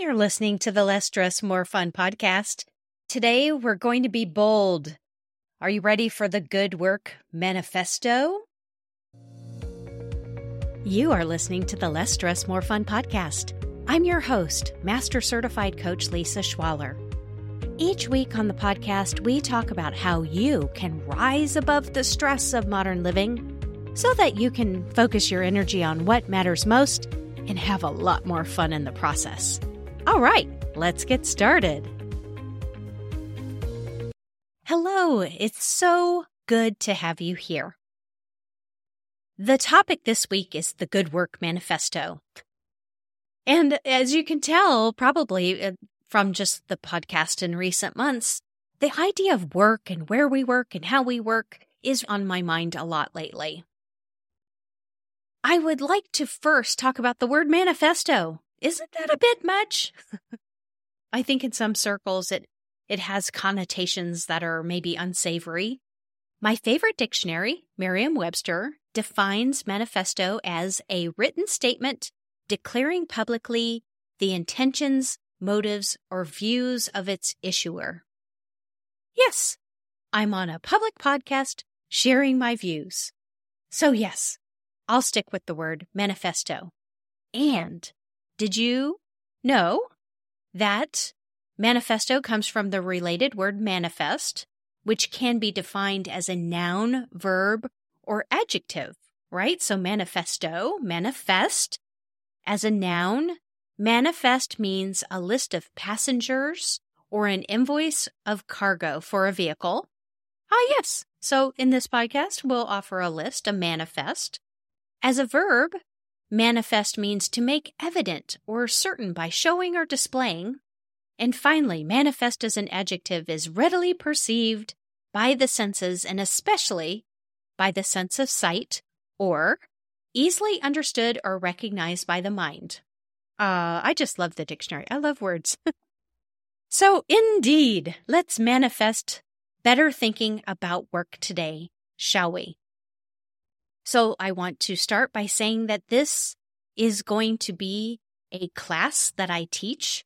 You're listening to the Less Stress, More Fun podcast. Today, we're going to be bold. Are you ready for the Good Work Manifesto? You are listening to the Less Stress, More Fun podcast. I'm your host, Master Certified Coach Lisa Schwaller. Each week on the podcast, we talk about how you can rise above the stress of modern living so that you can focus your energy on what matters most and have a lot more fun in the process. All right, let's get started. Hello, it's so good to have you here. The topic this week is the Good Work Manifesto. And as you can tell, probably uh, from just the podcast in recent months, the idea of work and where we work and how we work is on my mind a lot lately. I would like to first talk about the word manifesto. Isn't that a bit much? I think in some circles it it has connotations that are maybe unsavory. My favorite dictionary, Merriam-Webster, defines manifesto as a written statement declaring publicly the intentions, motives, or views of its issuer. Yes, I'm on a public podcast sharing my views. So yes, I'll stick with the word manifesto. And did you know that manifesto comes from the related word manifest, which can be defined as a noun, verb, or adjective, right? So manifesto, manifest, as a noun, manifest means a list of passengers or an invoice of cargo for a vehicle. Ah, yes. So in this podcast, we'll offer a list, a manifest. As a verb, Manifest means to make evident or certain by showing or displaying. And finally, manifest as an adjective is readily perceived by the senses and especially by the sense of sight or easily understood or recognized by the mind. Uh, I just love the dictionary. I love words. so, indeed, let's manifest better thinking about work today, shall we? So I want to start by saying that this is going to be a class that I teach.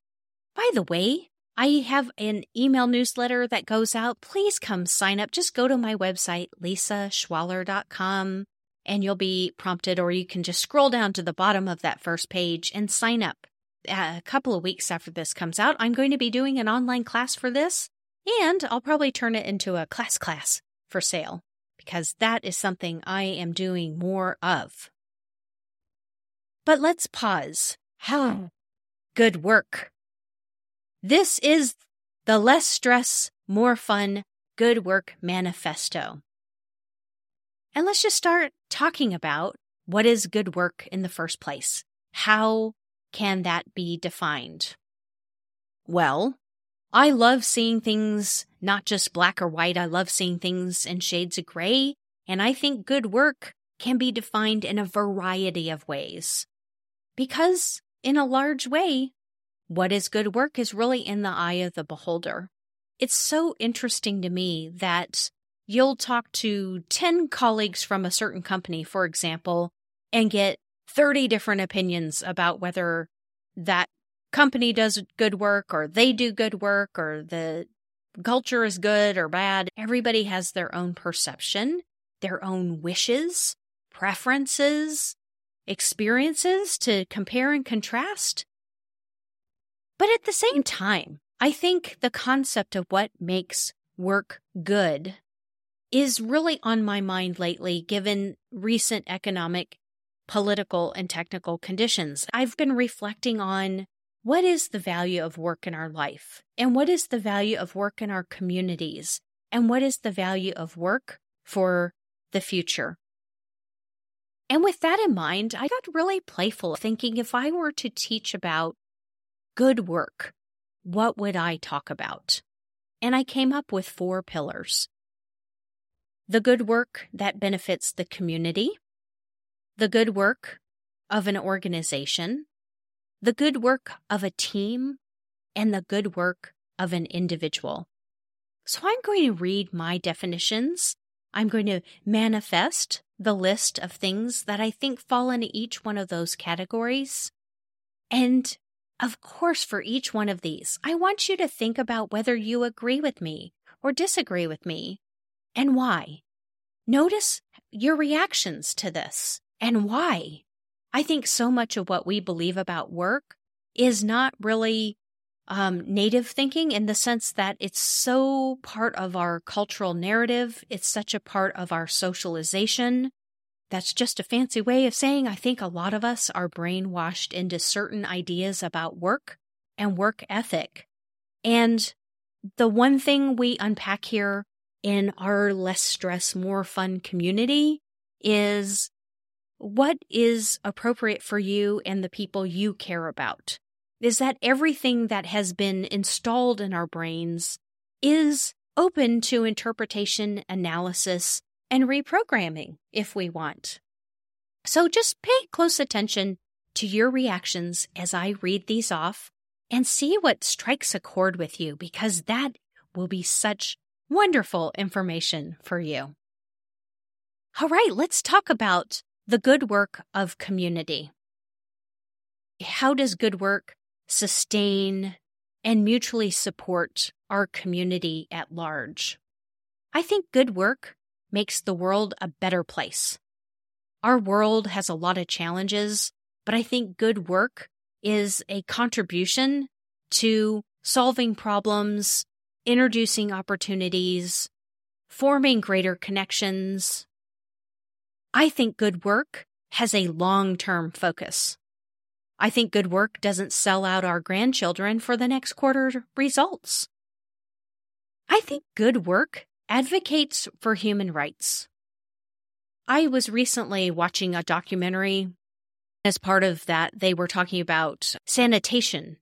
By the way, I have an email newsletter that goes out. Please come sign up. Just go to my website, lisaschwaller.com, and you'll be prompted, or you can just scroll down to the bottom of that first page and sign up. A couple of weeks after this comes out, I'm going to be doing an online class for this, and I'll probably turn it into a class class for sale because that is something I am doing more of. But let's pause. How good work. This is the less stress, more fun, good work manifesto. And let's just start talking about what is good work in the first place. How can that be defined? Well, I love seeing things not just black or white. I love seeing things in shades of gray. And I think good work can be defined in a variety of ways. Because, in a large way, what is good work is really in the eye of the beholder. It's so interesting to me that you'll talk to 10 colleagues from a certain company, for example, and get 30 different opinions about whether that company does good work or they do good work or the culture is good or bad. Everybody has their own perception, their own wishes, preferences, experiences to compare and contrast. But at the same time, I think the concept of what makes work good is really on my mind lately, given recent economic, political, and technical conditions. I've been reflecting on what is the value of work in our life? And what is the value of work in our communities? And what is the value of work for the future? And with that in mind, I got really playful thinking if I were to teach about good work, what would I talk about? And I came up with four pillars the good work that benefits the community, the good work of an organization, the good work of a team and the good work of an individual. So I'm going to read my definitions. I'm going to manifest the list of things that I think fall into each one of those categories. And of course, for each one of these, I want you to think about whether you agree with me or disagree with me and why. Notice your reactions to this and why. I think so much of what we believe about work is not really um, native thinking in the sense that it's so part of our cultural narrative. It's such a part of our socialization. That's just a fancy way of saying I think a lot of us are brainwashed into certain ideas about work and work ethic. And the one thing we unpack here in our less stress, more fun community is what is appropriate for you and the people you care about. Is that everything that has been installed in our brains is open to interpretation, analysis, and reprogramming if we want. So just pay close attention to your reactions as I read these off and see what strikes a chord with you because that will be such wonderful information for you. All right, let's talk about the good work of community. How does good work sustain and mutually support our community at large? I think good work makes the world a better place. Our world has a lot of challenges, but I think good work is a contribution to solving problems, introducing opportunities, forming greater connections. I think good work has a long term focus. I think good work doesn't sell out our grandchildren for the next quarter results. I think good work advocates for human rights. I was recently watching a documentary. As part of that, they were talking about sanitation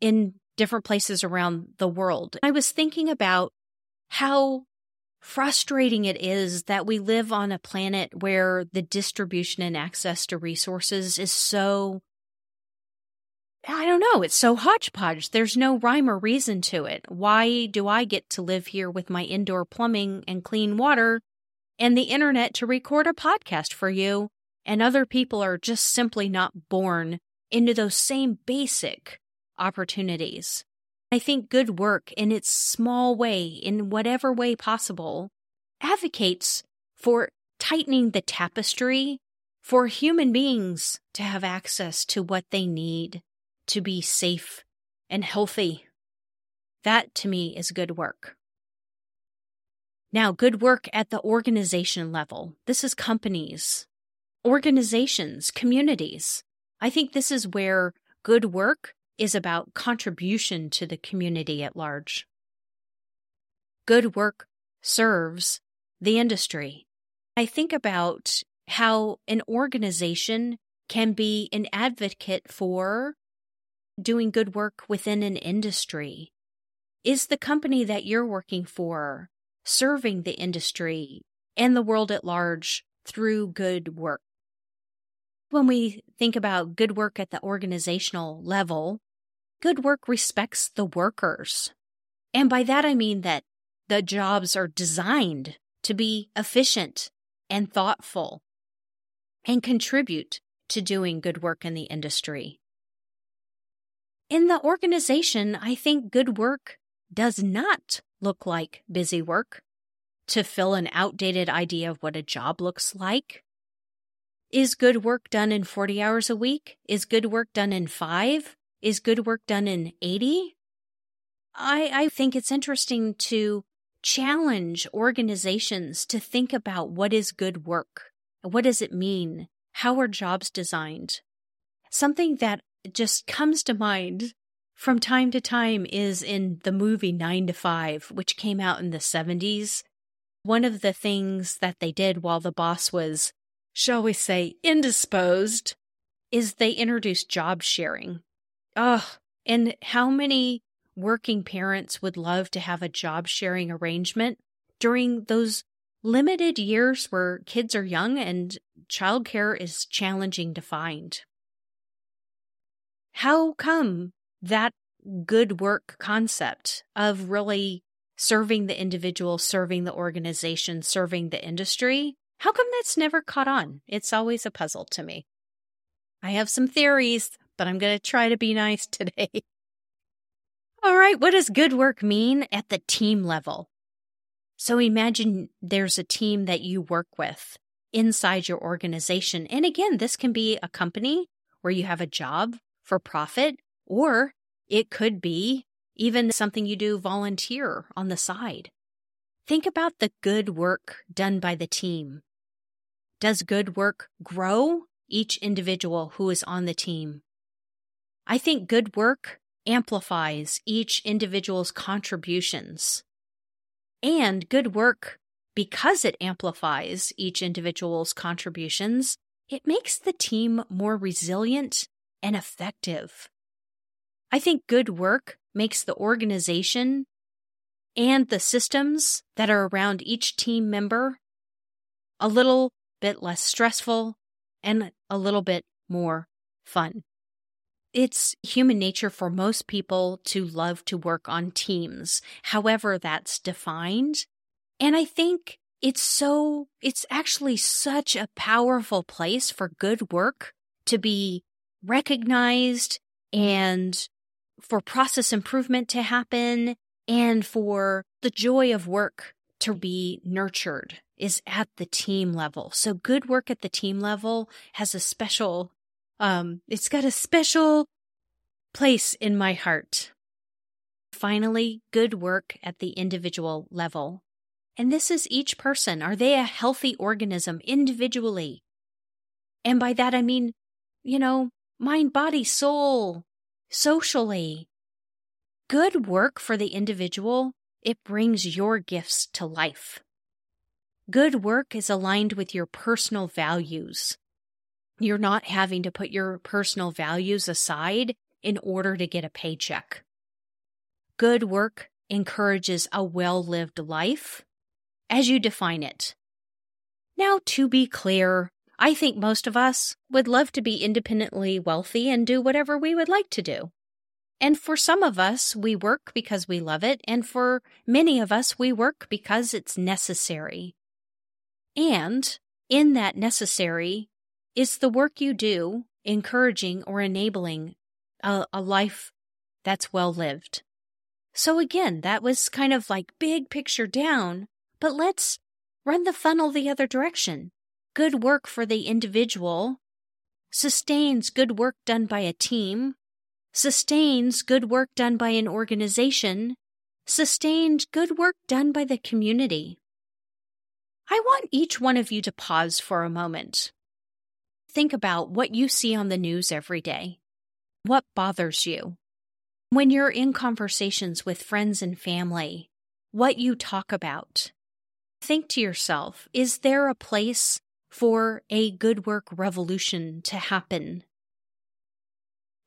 in different places around the world. I was thinking about how frustrating it is that we live on a planet where the distribution and access to resources is so I don't know. It's so hodgepodge. There's no rhyme or reason to it. Why do I get to live here with my indoor plumbing and clean water and the internet to record a podcast for you, and other people are just simply not born into those same basic opportunities? I think good work in its small way, in whatever way possible, advocates for tightening the tapestry for human beings to have access to what they need to be safe and healthy. That to me is good work. Now, good work at the organization level. This is companies, organizations, communities. I think this is where good work is about contribution to the community at large. Good work serves the industry. I think about how an organization can be an advocate for doing good work within an industry? Is the company that you're working for serving the industry and the world at large through good work? When we think about good work at the organizational level, good work respects the workers. And by that I mean that the jobs are designed to be efficient and thoughtful and contribute to doing good work in the industry. In the organization, I think good work does not look like busy work to fill an outdated idea of what a job looks like. Is good work done in 40 hours a week? Is good work done in five? Is good work done in 80? I, I think it's interesting to challenge organizations to think about what is good work. What does it mean? How are jobs designed? Something that just comes to mind from time to time is in the movie Nine to Five, which came out in the 70s. One of the things that they did while the boss was, shall we say, indisposed, is they introduced job sharing. Ugh, and how many working parents would love to have a job sharing arrangement during those limited years where kids are young and childcare is challenging to find? how come that good work concept of really serving the individual, serving the organization, serving the industry, how come that's never caught on? It's always a puzzle to me. I have some theories, but I'm going to try to be nice today. All right, what does good work mean at the team level? So imagine there's a team that you work with inside your organization. And again, this can be a company where you have a job for profit, or it could be even something you do volunteer on the side. Think about the good work done by the team. Does good work grow each individual who is on the team? I think good work amplifies each individual's contributions. And good work, because it amplifies each individual's contributions, it makes the team more resilient and effective. I think good work makes the organization and the systems that are around each team member a little bit less stressful and a little bit more fun. It's human nature for most people to love to work on teams, however that's defined. And I think it's so, it's actually such a powerful place for good work to be recognized and for process improvement to happen and for the joy of work to be nurtured is at the team level. So good work at the team level has a special um, it's got a special place in my heart. Finally, good work at the individual level. And this is each person. Are they a healthy organism individually? And by that, I mean, you know, mind, body, soul, socially. Good work for the individual, it brings your gifts to life. Good work is aligned with your personal values. You're not having to put your personal values aside in order to get a paycheck. Good work encourages a well lived life as you define it. Now, to be clear, I think most of us would love to be independently wealthy and do whatever we would like to do. And for some of us, we work because we love it, and for many of us, we work because it's necessary. And in that necessary is the work you do encouraging or enabling a, a life that's well lived. So again, that was kind of like big picture down, but let's run the funnel the other direction. Good work for the individual sustains good work done by a team, sustains good work done by an organization, sustained good work done by the community. I want each one of you to pause for a moment. Think about what you see on the news every day. What bothers you? When you're in conversations with friends and family, what you talk about. Think to yourself, is there a place for a good work revolution to happen?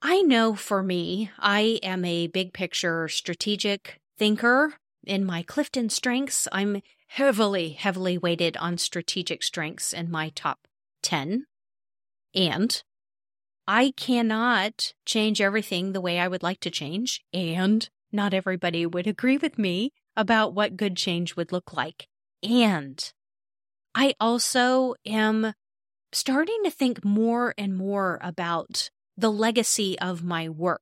I know for me, I am a big picture strategic thinker. In my Clifton strengths, I'm heavily, heavily weighted on strategic strengths in my top 10. And I cannot change everything the way I would like to change. And not everybody would agree with me about what good change would look like. And I also am starting to think more and more about the legacy of my work.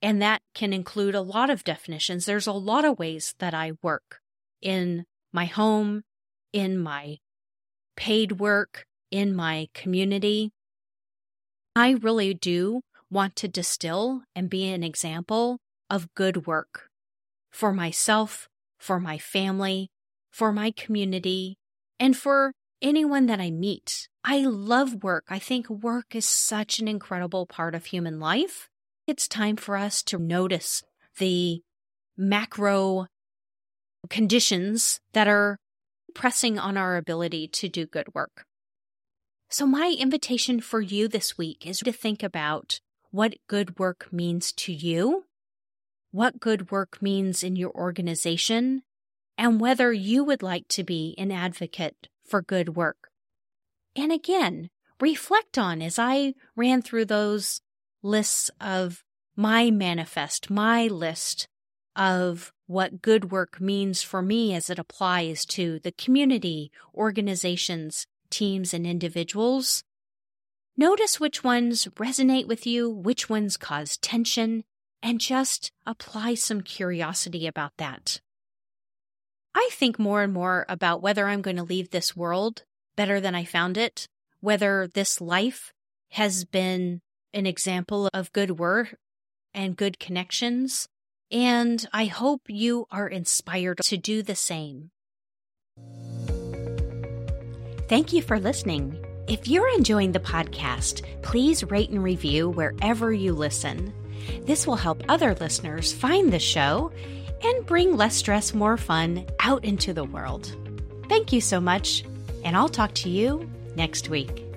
And that can include a lot of definitions. There's a lot of ways that I work in my home, in my paid work, in my community. I really do want to distill and be an example of good work for myself, for my family, for my community, and for anyone that I meet. I love work. I think work is such an incredible part of human life. It's time for us to notice the macro conditions that are pressing on our ability to do good work. So, my invitation for you this week is to think about what good work means to you, what good work means in your organization, and whether you would like to be an advocate for good work. And again, reflect on as I ran through those lists of my manifest, my list of what good work means for me as it applies to the community, organizations, teams and individuals. Notice which ones resonate with you, which ones cause tension, and just apply some curiosity about that. I think more and more about whether I'm going to leave this world better than I found it, whether this life has been an example of good work and good connections. And I hope you are inspired to do the same. Thank you for listening. If you're enjoying the podcast, please rate and review wherever you listen. This will help other listeners find the show and bring less stress, more fun out into the world. Thank you so much, and I'll talk to you next week.